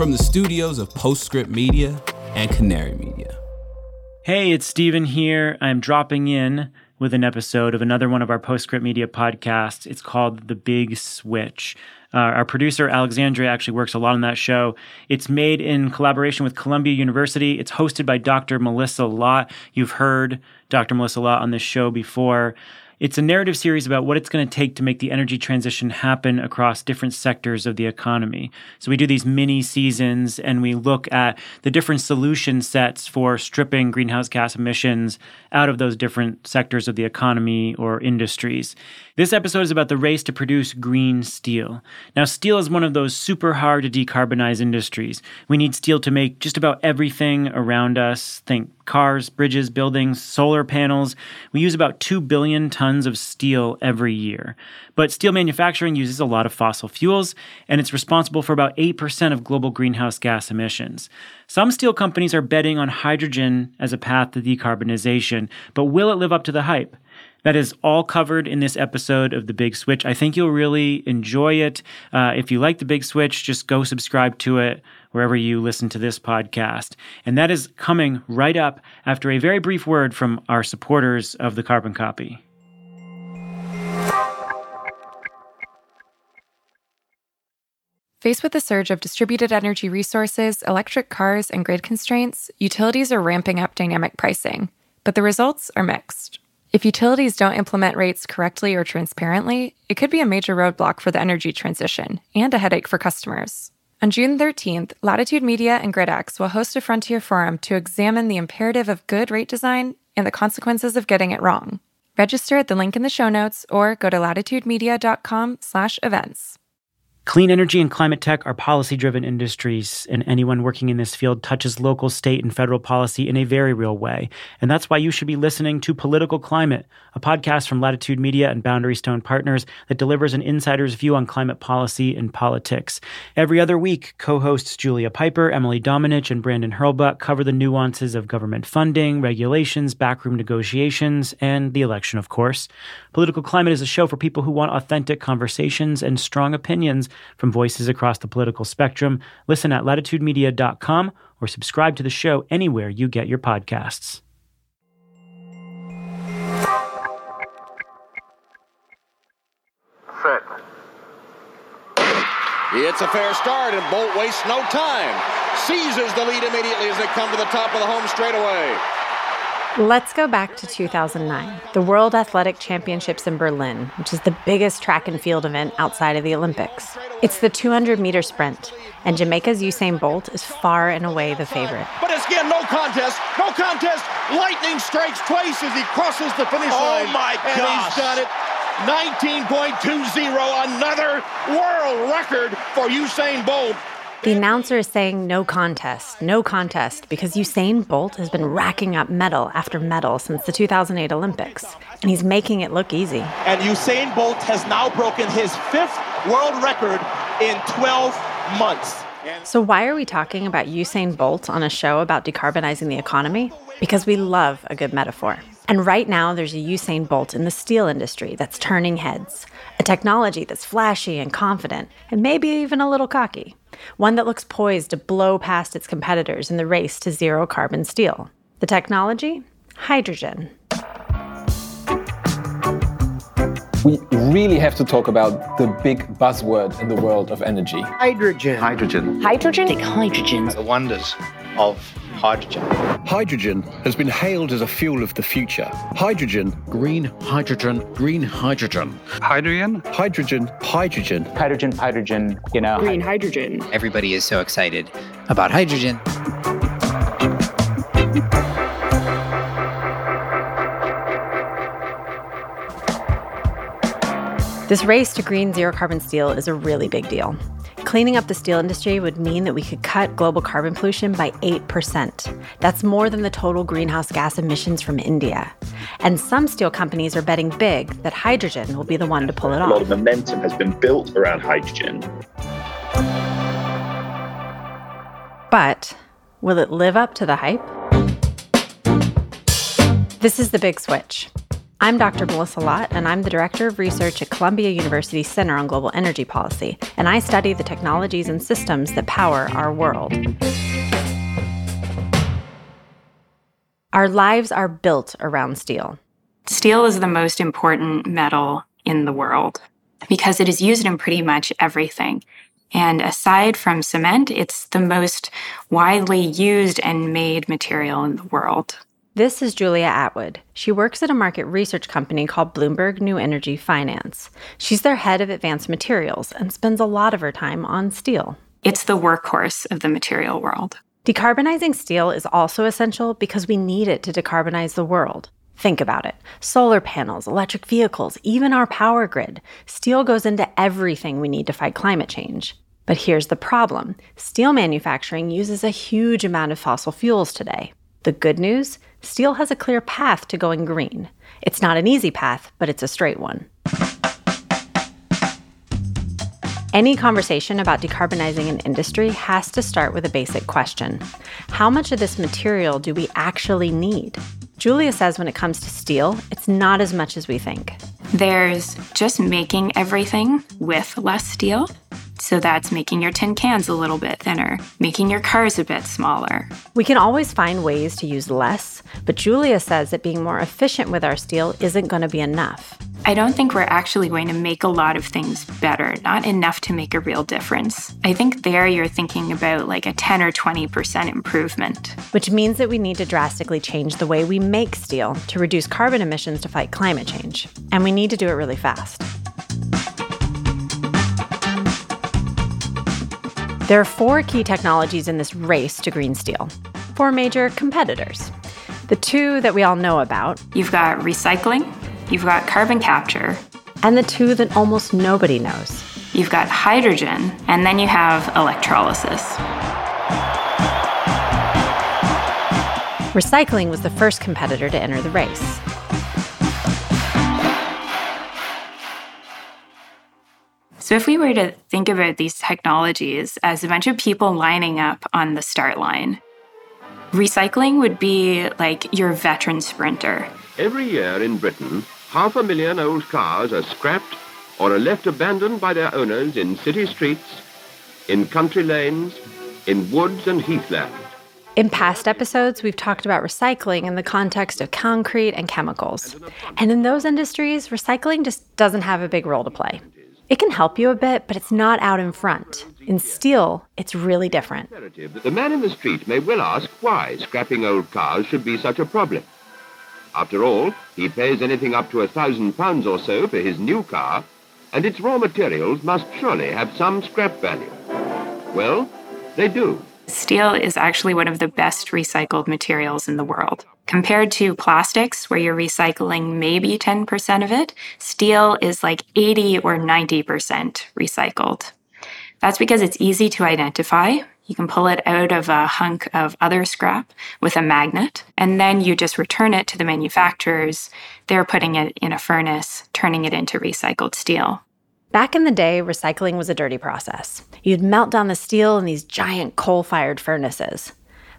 from the studios of Postscript Media and Canary Media. Hey, it's Stephen here. I'm dropping in with an episode of another one of our Postscript Media podcasts. It's called The Big Switch. Uh, our producer, Alexandria, actually works a lot on that show. It's made in collaboration with Columbia University. It's hosted by Dr. Melissa Lott. You've heard Dr. Melissa Lott on this show before. It's a narrative series about what it's going to take to make the energy transition happen across different sectors of the economy. So we do these mini seasons and we look at the different solution sets for stripping greenhouse gas emissions out of those different sectors of the economy or industries. This episode is about the race to produce green steel. Now, steel is one of those super hard to decarbonize industries. We need steel to make just about everything around us. Think cars, bridges, buildings, solar panels. We use about 2 billion tons of steel every year. But steel manufacturing uses a lot of fossil fuels, and it's responsible for about 8% of global greenhouse gas emissions. Some steel companies are betting on hydrogen as a path to decarbonization, but will it live up to the hype? That is all covered in this episode of The Big Switch. I think you'll really enjoy it. Uh, if you like The Big Switch, just go subscribe to it wherever you listen to this podcast. And that is coming right up after a very brief word from our supporters of the Carbon Copy. Faced with the surge of distributed energy resources, electric cars, and grid constraints, utilities are ramping up dynamic pricing. But the results are mixed. If utilities don't implement rates correctly or transparently, it could be a major roadblock for the energy transition and a headache for customers. On June 13th, Latitude Media and GridX will host a Frontier Forum to examine the imperative of good rate design and the consequences of getting it wrong. Register at the link in the show notes or go to latitudemedia.com/events. Clean energy and climate tech are policy driven industries, and anyone working in this field touches local, state, and federal policy in a very real way. And that's why you should be listening to Political Climate, a podcast from Latitude Media and Boundary Stone Partners that delivers an insider's view on climate policy and politics. Every other week, co hosts Julia Pyper, Emily Domenech, and Brandon Hurlbut cover the nuances of government funding, regulations, backroom negotiations, and the election, of course. Political Climate is a show for people who want authentic conversations and strong opinions from voices across the political spectrum. Listen at latitudemedia.com or subscribe to the show anywhere you get your podcasts. Set. It's a fair start, and Bolt wastes no time. Seizes the lead immediately as they come to the top of the home straightaway. Let's go back to 2009, the World Athletic Championships in Berlin, which is the biggest track and field event outside of the Olympics. It's the 200 meter sprint, and Jamaica's Usain Bolt is far and away the favorite. But it's again no contest, no contest. Lightning strikes twice as he crosses the finish line. Oh line. my And he's done it. 19.20, another world record for Usain Bolt. The announcer is saying no contest, no contest, because Usain Bolt has been racking up medal after medal since the 2008 Olympics, and he's making it look easy. And Usain Bolt has now broken his fifth world record in 12 months. So, why are we talking about Usain Bolt on a show about decarbonizing the economy? Because we love a good metaphor. And right now, there's a Usain Bolt in the steel industry that's turning heads. A technology that's flashy and confident, and maybe even a little cocky. One that looks poised to blow past its competitors in the race to zero carbon steel. The technology? Hydrogen. We really have to talk about the big buzzword in the world of energy. Hydrogen. Hydrogen. Hydrogen? Think hydrogen. The wonders of hydrogen. Hydrogen has been hailed as a fuel of the future. Hydrogen. Green hydrogen. Green hydrogen. Hydrogen. Hydrogen. Hydrogen. Hydrogen, hydrogen, you know. Green hydrogen. Everybody is so excited about hydrogen. This race to green zero carbon steel is a really big deal. Cleaning up the steel industry would mean that we could cut global carbon pollution by 8%. That's more than the total greenhouse gas emissions from India. And some steel companies are betting big that hydrogen will be the one to pull it off. A lot of momentum has been built around hydrogen. But will it live up to the hype? This is The Big Switch. I'm Dr. Melissa Lott, and I'm the Director of Research at Columbia University Center on Global Energy Policy, and I study the technologies and systems that power our world. Our lives are built around steel. Steel is the most important metal in the world because it is used in pretty much everything. And aside from cement, it's the most widely used and made material in the world. This is Julia Attwood. She works at a market research company called Bloomberg New Energy Finance. She's their head of advanced materials and spends a lot of her time on steel. It's the workhorse of the material world. Decarbonizing steel is also essential because we need it to decarbonize the world. Think about it solar panels, electric vehicles, even our power grid. Steel goes into everything we need to fight climate change. But here's the problem steel manufacturing uses a huge amount of fossil fuels today. The good news steel has a clear path to going green. It's not an easy path, but it's a straight one. Any conversation about decarbonizing an industry has to start with a basic question How much of this material do we actually need? Julia says when it comes to steel, it's not as much as we think. There's just making everything with less steel. So that's making your tin cans a little bit thinner, making your cars a bit smaller. We can always find ways to use less, but Julia says that being more efficient with our steel isn't going to be enough. I don't think we're actually going to make a lot of things better, not enough to make a real difference. I think there you're thinking about like a 10 or 20% improvement. Which means that we need to drastically change the way we make steel to reduce carbon emissions to fight climate change. And we need to do it really fast. There are four key technologies in this race to green steel, four major competitors. The two that we all know about you've got recycling, you've got carbon capture, and the two that almost nobody knows you've got hydrogen, and then you have electrolysis. Recycling was the first competitor to enter the race. So, if we were to think about these technologies as a bunch of people lining up on the start line, recycling would be like your veteran sprinter. Every year in Britain, half a million old cars are scrapped or are left abandoned by their owners in city streets, in country lanes, in woods and heathland. In past episodes, we've talked about recycling in the context of concrete and chemicals. And in those industries, recycling just doesn't have a big role to play. It can help you a bit, but it's not out in front. In steel, it's really different. The man in the street may well ask why scrapping old cars should be such a problem. After all, he pays anything up to a thousand pounds or so for his new car, and its raw materials must surely have some scrap value. Well, they do. Steel is actually one of the best recycled materials in the world. Compared to plastics, where you're recycling maybe 10% of it, steel is like 80 or 90% recycled. That's because it's easy to identify. You can pull it out of a hunk of other scrap with a magnet, and then you just return it to the manufacturers. They're putting it in a furnace, turning it into recycled steel. Back in the day, recycling was a dirty process. You'd melt down the steel in these giant coal fired furnaces.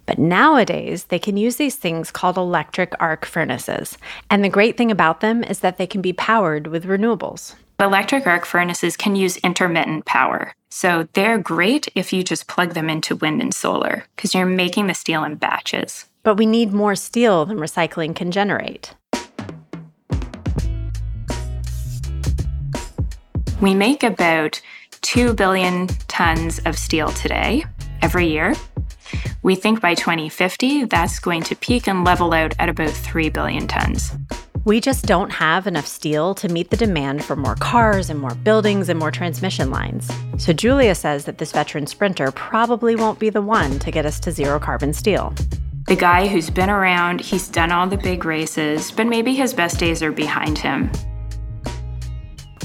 But nowadays, they can use these things called electric arc furnaces. And the great thing about them is that they can be powered with renewables. Electric arc furnaces can use intermittent power. So they're great if you just plug them into wind and solar, because you're making the steel in batches. But we need more steel than recycling can generate. We make about 2 billion tons of steel today, every year. We think by 2050, that's going to peak and level out at about 3 billion tons. We just don't have enough steel to meet the demand for more cars and more buildings and more transmission lines. So Julia says that this veteran sprinter probably won't be the one to get us to zero carbon steel. The guy who's been around, he's done all the big races, but maybe his best days are behind him.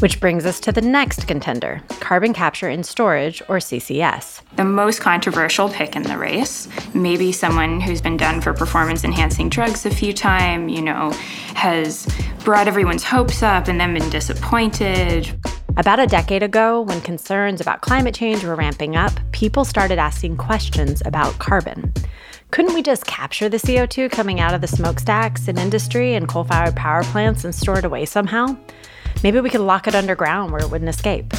Which brings us to the next contender carbon capture and storage, or CCS. The most controversial pick in the race. Maybe someone who's been done for performance enhancing drugs a few times, you know, has brought everyone's hopes up and then been disappointed. About a decade ago, when concerns about climate change were ramping up, people started asking questions about carbon. Couldn't we just capture the CO2 coming out of the smokestacks in industry and coal fired power plants and store it away somehow? Maybe we could lock it underground where it wouldn't escape.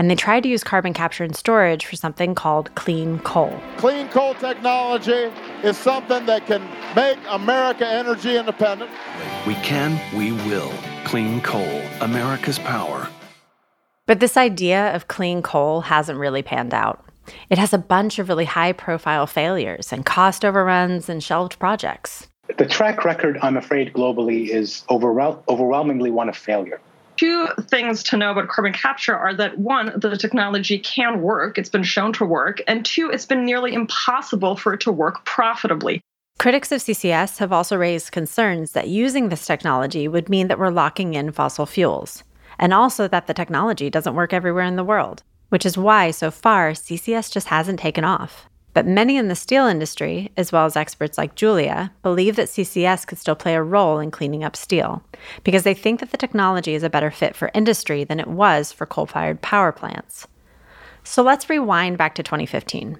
and they tried to use carbon capture and storage for something called clean coal. Clean coal technology is something that can make America energy independent. We can, we will. Clean coal, America's power. But this idea of clean coal hasn't really panned out. It has a bunch of really high profile failures and cost overruns and shelved projects. The track record, I'm afraid, globally is overwhel- overwhelmingly one of failure two things to know about carbon capture are that one, the technology can work, it's been shown to work, and two, it's been nearly impossible for it to work profitably. Critics of CCS have also raised concerns that using this technology would mean that we're locking in fossil fuels, and also that the technology doesn't work everywhere in the world, which is why, so far, CCS just hasn't taken off. But many in the steel industry, as well as experts like Julia, believe that CCS could still play a role in cleaning up steel because they think that the technology is a better fit for industry than it was for coal fired power plants. So let's rewind back to 2015.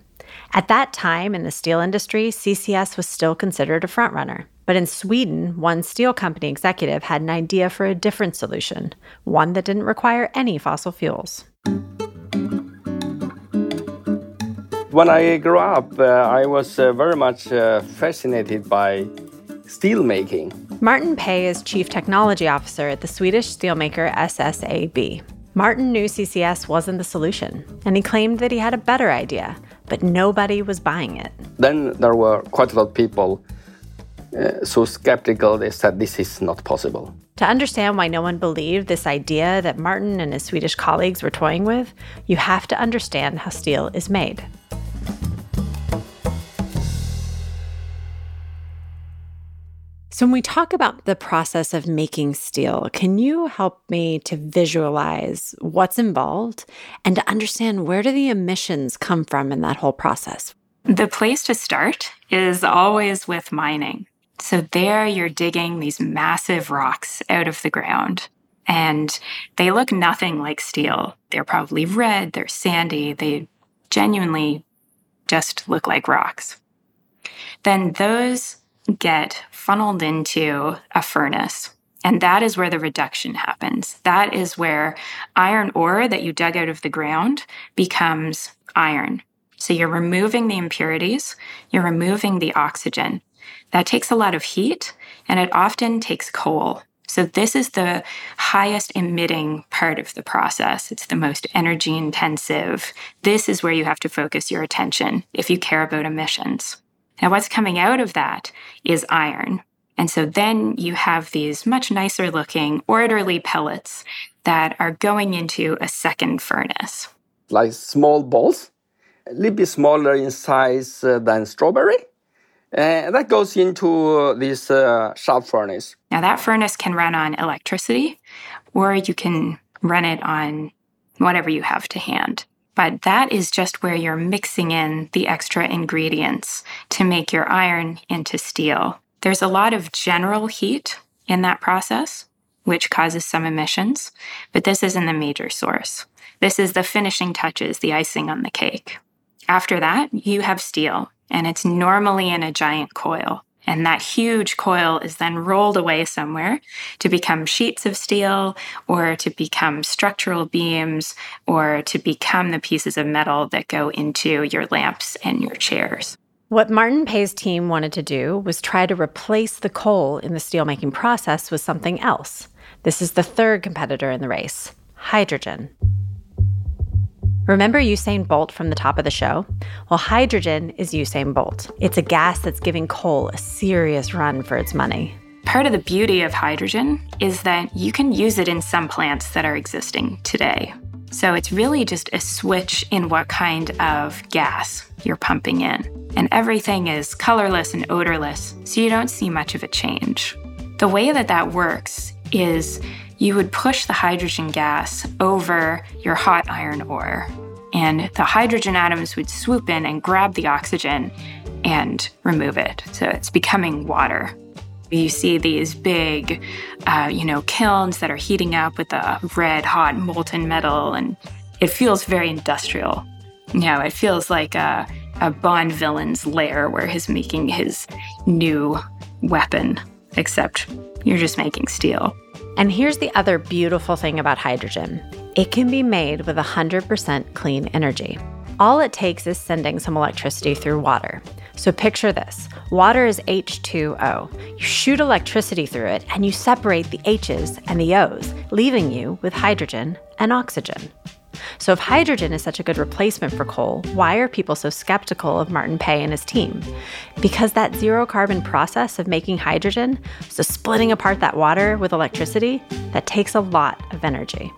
At that time in the steel industry, CCS was still considered a frontrunner. But in Sweden, one steel company executive had an idea for a different solution, one that didn't require any fossil fuels. When I grew up, uh, I was uh, very much uh, fascinated by steel making. Martin Pei is Chief Technology Officer at the Swedish steelmaker SSAB. Martin knew CCS wasn't the solution, and he claimed that he had a better idea, but nobody was buying it. Then there were quite a lot of people uh, so skeptical they said this is not possible. To understand why no one believed this idea that Martin and his Swedish colleagues were toying with, you have to understand how steel is made. So, when we talk about the process of making steel, can you help me to visualize what's involved and to understand where do the emissions come from in that whole process? The place to start is always with mining. So, there you're digging these massive rocks out of the ground, and they look nothing like steel. They're probably red, they're sandy, they genuinely just look like rocks. Then those get funneled into a furnace. And that is where the reduction happens. That is where iron ore that you dug out of the ground becomes iron. So you're removing the impurities, you're removing the oxygen. That takes a lot of heat and it often takes coal. So this is the highest emitting part of the process. It's the most energy intensive. This is where you have to focus your attention if you care about emissions. Now, what's coming out of that is iron. And so then you have these much nicer looking orderly pellets that are going into a second furnace. Like small balls, a little bit smaller in size uh, than strawberry. And that goes into this uh, shaft furnace. Now, that furnace can run on electricity, or you can run it on whatever you have to hand. But that is just where you're mixing in the extra ingredients to make your iron into steel. There's a lot of general heat in that process, which causes some emissions, but this isn't the major source. This is the finishing touches, the icing on the cake. After that, you have steel, and it's normally in a giant coil. And that huge coil is then rolled away somewhere to become sheets of steel or to become structural beams or to become the pieces of metal that go into your lamps and your chairs. What Martin Pei's team wanted to do was try to replace the coal in the steelmaking process with something else. This is the third competitor in the race hydrogen. Remember Usain Bolt from the top of the show? Well, hydrogen is Usain Bolt. It's a gas that's giving coal a serious run for its money. Part of the beauty of hydrogen is that you can use it in some plants that are existing today. So it's really just a switch in what kind of gas you're pumping in. And everything is colorless and odorless, so you don't see much of a change. The way that that works is you would push the hydrogen gas over your hot iron ore and the hydrogen atoms would swoop in and grab the oxygen and remove it. So it's becoming water. You see these big, uh, you know, kilns that are heating up with the red hot molten metal, and it feels very industrial. You know, it feels like a, a Bond villain's lair where he's making his new weapon, except you're just making steel. And here's the other beautiful thing about hydrogen it can be made with 100% clean energy. All it takes is sending some electricity through water. So picture this water is H2O. You shoot electricity through it and you separate the H's and the O's, leaving you with hydrogen and oxygen. So, if hydrogen is such a good replacement for coal, why are people so skeptical of Martin Pei and his team? Because that zero carbon process of making hydrogen, so splitting apart that water with electricity, that takes a lot of energy.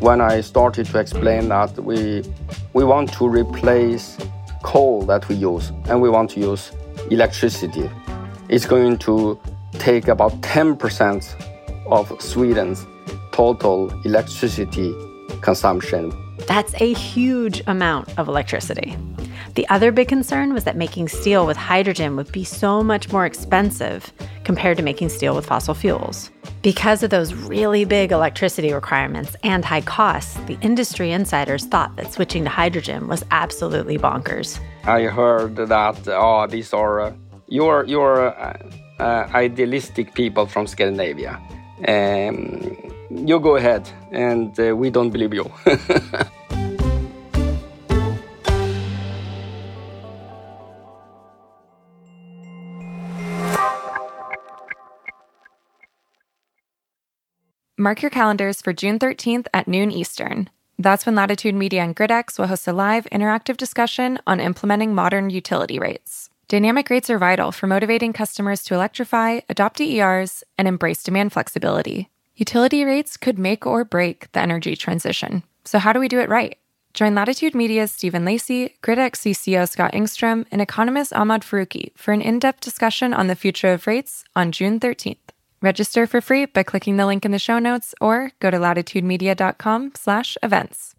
When I started to explain that we, we want to replace coal that we use and we want to use electricity, it's going to take about 10% of Sweden's total electricity consumption. That's a huge amount of electricity. The other big concern was that making steel with hydrogen would be so much more expensive compared to making steel with fossil fuels. Because of those really big electricity requirements and high costs, the industry insiders thought that switching to hydrogen was absolutely bonkers. I heard that, oh, these are, uh, you're, you're uh, uh, idealistic people from Scandinavia. Um, you go ahead, and uh, we don't believe you. Mark your calendars for June 13th at noon Eastern. That's when Latitude Media and GridX will host a live interactive discussion on implementing modern utility rates. Dynamic rates are vital for motivating customers to electrify, adopt DERs, and embrace demand flexibility. Utility rates could make or break the energy transition. So, how do we do it right? Join Latitude Media's Stephen Lacey, GridX CCO Scott Engstrom, and economist Ahmad Faruqui for an in depth discussion on the future of rates on June 13th. Register for free by clicking the link in the show notes or go to latitudemedia.com slash events.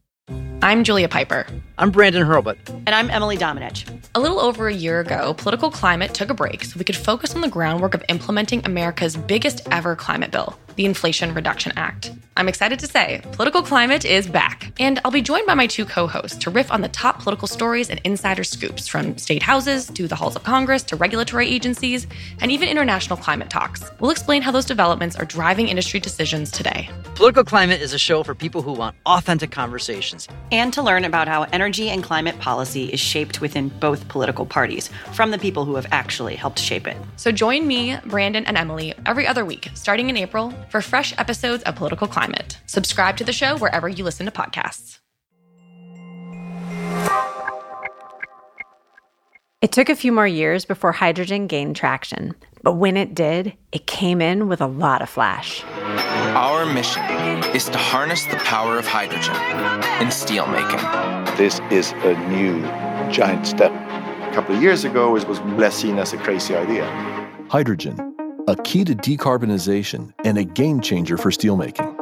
I'm Julia Pyper. I'm Brandon Hurlbut. And I'm Emily Domenech. A little over a year ago, political climate took a break so we could focus on the groundwork of implementing America's biggest ever climate bill, the Inflation Reduction Act. I'm excited to say, political climate is back. And I'll be joined by my two co hosts to riff on the top political stories and insider scoops from state houses to the halls of Congress to regulatory agencies and even international climate talks. We'll explain how those developments are driving industry decisions today. Political Climate is a show for people who want authentic conversations and to learn about how energy and climate policy is shaped within both political parties from the people who have actually helped shape it. So join me, Brandon, and Emily every other week, starting in April, for fresh episodes of Political Climate. Subscribe to the show wherever you listen to podcasts. It took a few more years before hydrogen gained traction, but when it did, it came in with a lot of flash. Our mission is to harness the power of hydrogen in steelmaking. This is a new giant step. A couple of years ago, it was less seen as a crazy idea. Hydrogen, a key to decarbonization and a game changer for steelmaking.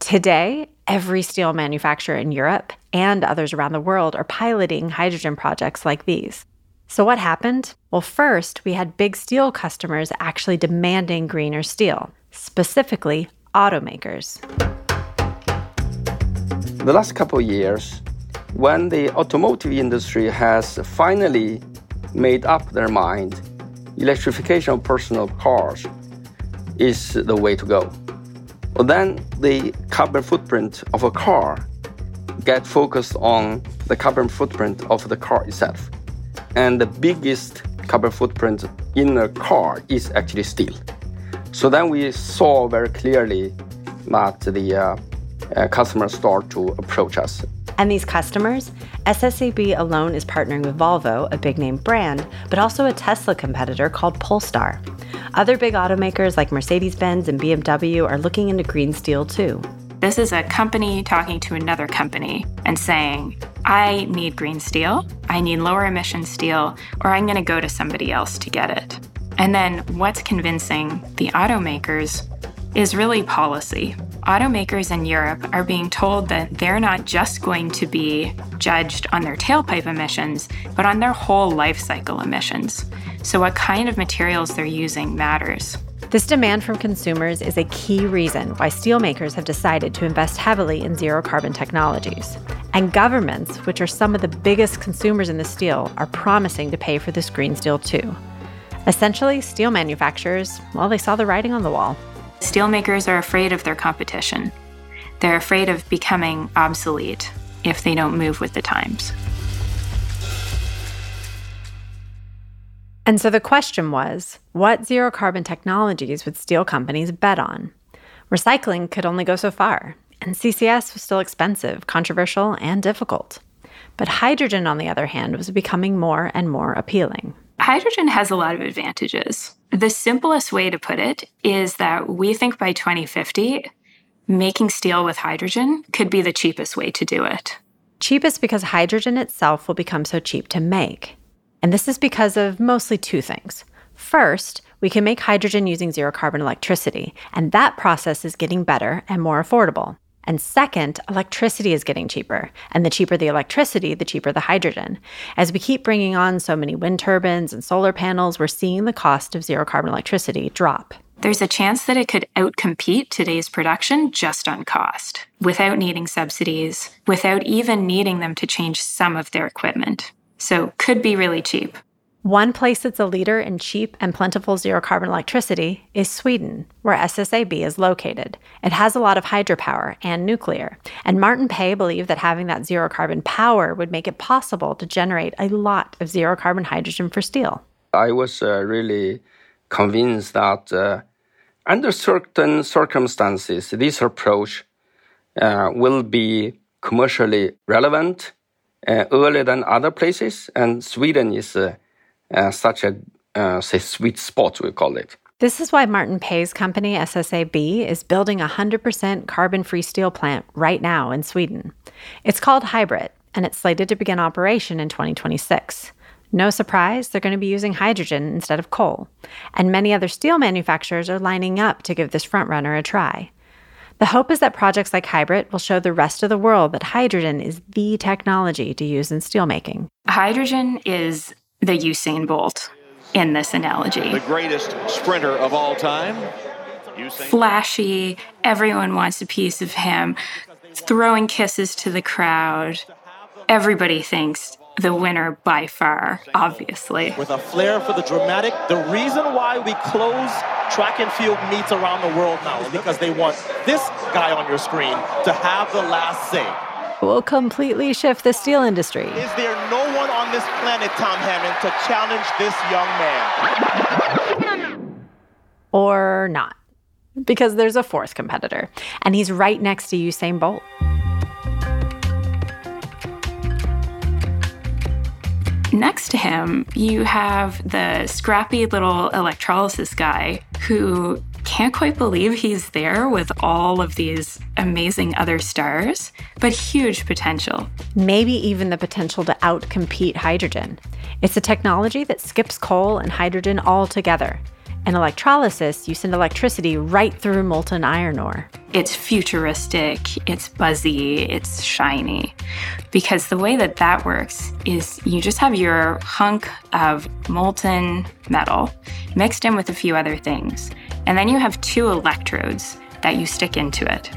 Today, every steel manufacturer in Europe and others around the world are piloting hydrogen projects like these. So, what happened? Well, first, we had big steel customers actually demanding greener steel, specifically automakers. The last couple of years, when the automotive industry has finally made up their mind, electrification of personal cars is the way to go. Well, then the carbon footprint of a car get focused on the carbon footprint of the car itself. And the biggest carbon footprint in a car is actually steel. So then we saw very clearly that the uh, uh, customers start to approach us. And these customers, SSAB alone is partnering with Volvo, a big name brand, but also a Tesla competitor called Polestar. Other big automakers like Mercedes Benz and BMW are looking into green steel too. This is a company talking to another company and saying, I need green steel, I need lower emission steel, or I'm going to go to somebody else to get it. And then what's convincing the automakers is really policy. Automakers in Europe are being told that they're not just going to be judged on their tailpipe emissions, but on their whole life cycle emissions. So, what kind of materials they're using matters. This demand from consumers is a key reason why steelmakers have decided to invest heavily in zero carbon technologies. And governments, which are some of the biggest consumers in the steel, are promising to pay for this green steel too. Essentially, steel manufacturers, well, they saw the writing on the wall. Steelmakers are afraid of their competition. They're afraid of becoming obsolete if they don't move with the times. And so the question was what zero carbon technologies would steel companies bet on? Recycling could only go so far, and CCS was still expensive, controversial, and difficult. But hydrogen, on the other hand, was becoming more and more appealing. Hydrogen has a lot of advantages. The simplest way to put it is that we think by 2050, making steel with hydrogen could be the cheapest way to do it. Cheapest because hydrogen itself will become so cheap to make. And this is because of mostly two things. First, we can make hydrogen using zero carbon electricity, and that process is getting better and more affordable. And second, electricity is getting cheaper. And the cheaper the electricity, the cheaper the hydrogen. As we keep bringing on so many wind turbines and solar panels, we're seeing the cost of zero carbon electricity drop. There's a chance that it could outcompete today's production just on cost, without needing subsidies, without even needing them to change some of their equipment. So, could be really cheap. One place that's a leader in cheap and plentiful zero carbon electricity is Sweden, where SSAB is located. It has a lot of hydropower and nuclear, and Martin Pei believed that having that zero carbon power would make it possible to generate a lot of zero carbon hydrogen for steel. I was uh, really convinced that uh, under certain circumstances, this approach uh, will be commercially relevant uh, earlier than other places, and Sweden is uh, such a uh, say sweet spot we call it. This is why Martin Pei's company SSAB is building a 100% carbon-free steel plant right now in Sweden. It's called HYBRIT and it's slated to begin operation in 2026. No surprise, they're going to be using hydrogen instead of coal. And many other steel manufacturers are lining up to give this frontrunner a try. The hope is that projects like HYBRIT will show the rest of the world that hydrogen is the technology to use in steelmaking. Hydrogen is the Usain Bolt in this analogy. The greatest sprinter of all time. Flashy, everyone wants a piece of him, throwing kisses to the crowd. Everybody thinks the winner by far, obviously. With a flair for the dramatic, the reason why we close track and field meets around the world now is because they want this guy on your screen to have the last say will completely shift the steel industry. Is there no one on this planet, Tom Hammond, to challenge this young man? Or not. Because there's a fourth competitor, and he's right next to Usain Bolt. Next to him, you have the scrappy little electrolysis guy who can't quite believe he's there with all of these amazing other stars, but huge potential. Maybe even the potential to outcompete hydrogen. It's a technology that skips coal and hydrogen altogether. In electrolysis, you send electricity right through molten iron ore. It's futuristic, it's buzzy, it's shiny. Because the way that that works is you just have your hunk of molten metal mixed in with a few other things. And then you have two electrodes that you stick into it.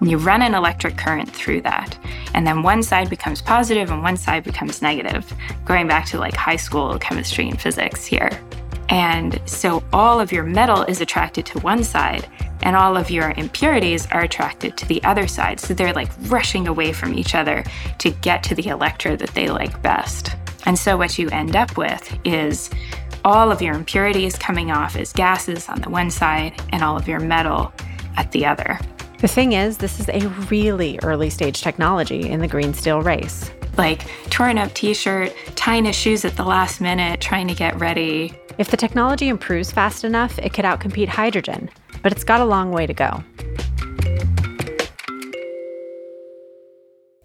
And you run an electric current through that. And then one side becomes positive and one side becomes negative, going back to like high school chemistry and physics here. And so all of your metal is attracted to one side, and all of your impurities are attracted to the other side. So they're like rushing away from each other to get to the electrode that they like best. And so what you end up with is all of your impurities coming off as gases on the one side and all of your metal at the other. The thing is, this is a really early stage technology in the green steel race. Like torn up t shirt, tying his shoes at the last minute, trying to get ready. If the technology improves fast enough, it could outcompete hydrogen, but it's got a long way to go.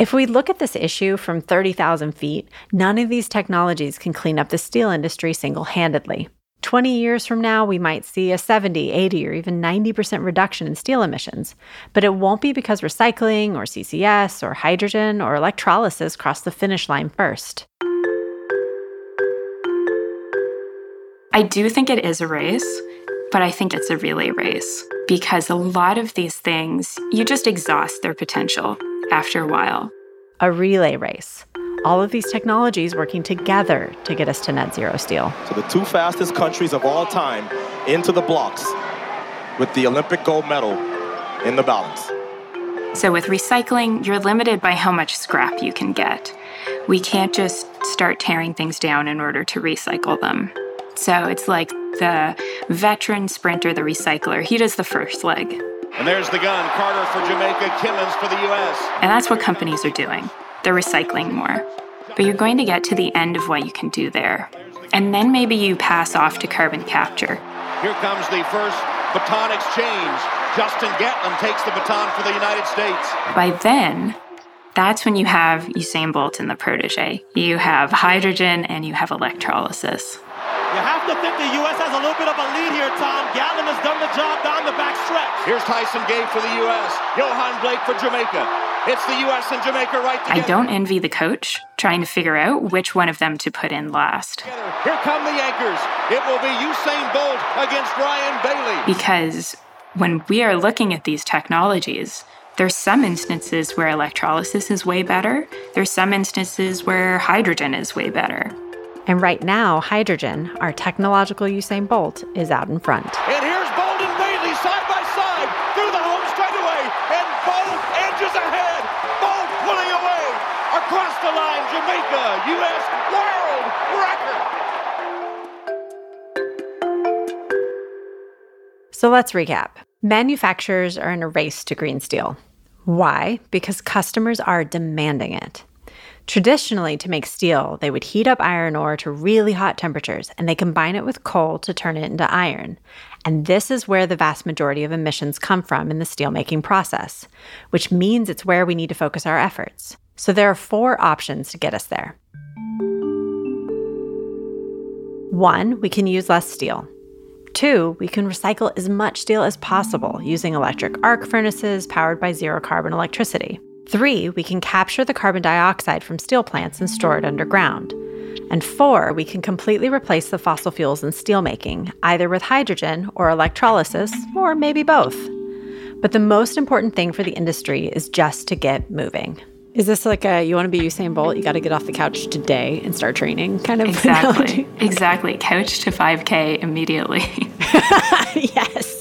If we look at this issue from 30,000 feet, none of these technologies can clean up the steel industry single handedly. 20 years from now, we might see a 70, 80, or even 90% reduction in steel emissions, but it won't be because recycling, or CCS, or hydrogen, or electrolysis cross the finish line first. I do think it is a race, but I think it's a relay race because a lot of these things, you just exhaust their potential after a while. A relay race. All of these technologies working together to get us to net zero steel. So the two fastest countries of all time into the blocks with the Olympic gold medal in the balance. So with recycling, you're limited by how much scrap you can get. We can't just start tearing things down in order to recycle them. So it's like the veteran sprinter, the recycler. He does the first leg. And there's the gun. Carter for Jamaica, Kimmons for the U.S. And that's what companies are doing. They're recycling more. But you're going to get to the end of what you can do there. And then maybe you pass off to carbon capture. Here comes the first baton exchange. Justin Gatlin takes the baton for the United States. By then, that's when you have Usain Bolt and the protege. You have hydrogen and you have electrolysis. You have to think the U.S. has a little bit of a lead here, Tom. Gatlin has done the job down the back stretch. Here's Tyson Gay for the U.S., Yohan Blake for Jamaica. It's the U.S. and Jamaica right together. I don't envy the coach trying to figure out which one of them to put in last. Here come the anchors. It will be Usain Bolt against Ryan Bailey. Because when we are looking at these technologies, there's some instances where electrolysis is way better. There's some instances where hydrogen is way better. And right now, hydrogen, our technological Usain Bolt, is out in front. And here's Bolt and Bailey side by side through the home straightaway, and Bolt edges ahead. Bolt pulling away across the line. Jamaica, U.S. world record. So let's recap. Manufacturers are in a race to green steel. Why? Because customers are demanding it. Traditionally, to make steel, they would heat up iron ore to really hot temperatures and they combine it with coal to turn it into iron. And this is where the vast majority of emissions come from in the steelmaking process, which means it's where we need to focus our efforts. So there are four options to get us there. One, we can use less steel. Two, we can recycle as much steel as possible using electric arc furnaces powered by zero carbon electricity. Three, we can capture the carbon dioxide from steel plants and store it underground. And four, we can completely replace the fossil fuels in steelmaking, either with hydrogen or electrolysis, or maybe both. But the most important thing for the industry is just to get moving. Is this like a you want to be Usain Bolt, you got to get off the couch today and start training kind of Exactly. exactly. Couch to 5K immediately. yes.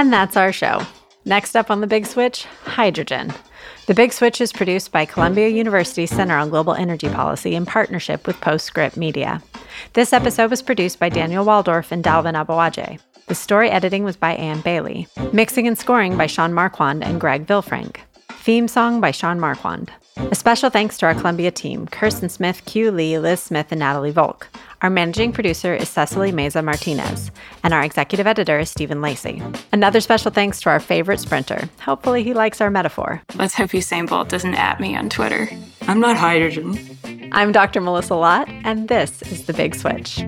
And that's our show. Next up on The Big Switch hydrogen. The Big Switch is produced by Columbia University Center on Global Energy Policy in partnership with Postscript Media. This episode was produced by Daniel Waldorf and Dalvin Abawaje. The story editing was by Anne Bailey. Mixing and scoring by Sean Marquand and Greg Vilfrank. Theme song by Sean Marquand. A special thanks to our Columbia team Kirsten Smith, Q Lee, Liz Smith, and Natalie Volk. Our managing producer is Cecily Meza Martinez, and our executive editor is Stephen Lacey. Another special thanks to our favorite sprinter. Hopefully, he likes our metaphor. Let's hope Usain Bolt doesn't at me on Twitter. I'm not hydrogen. I'm Dr. Melissa Lott, and this is The Big Switch.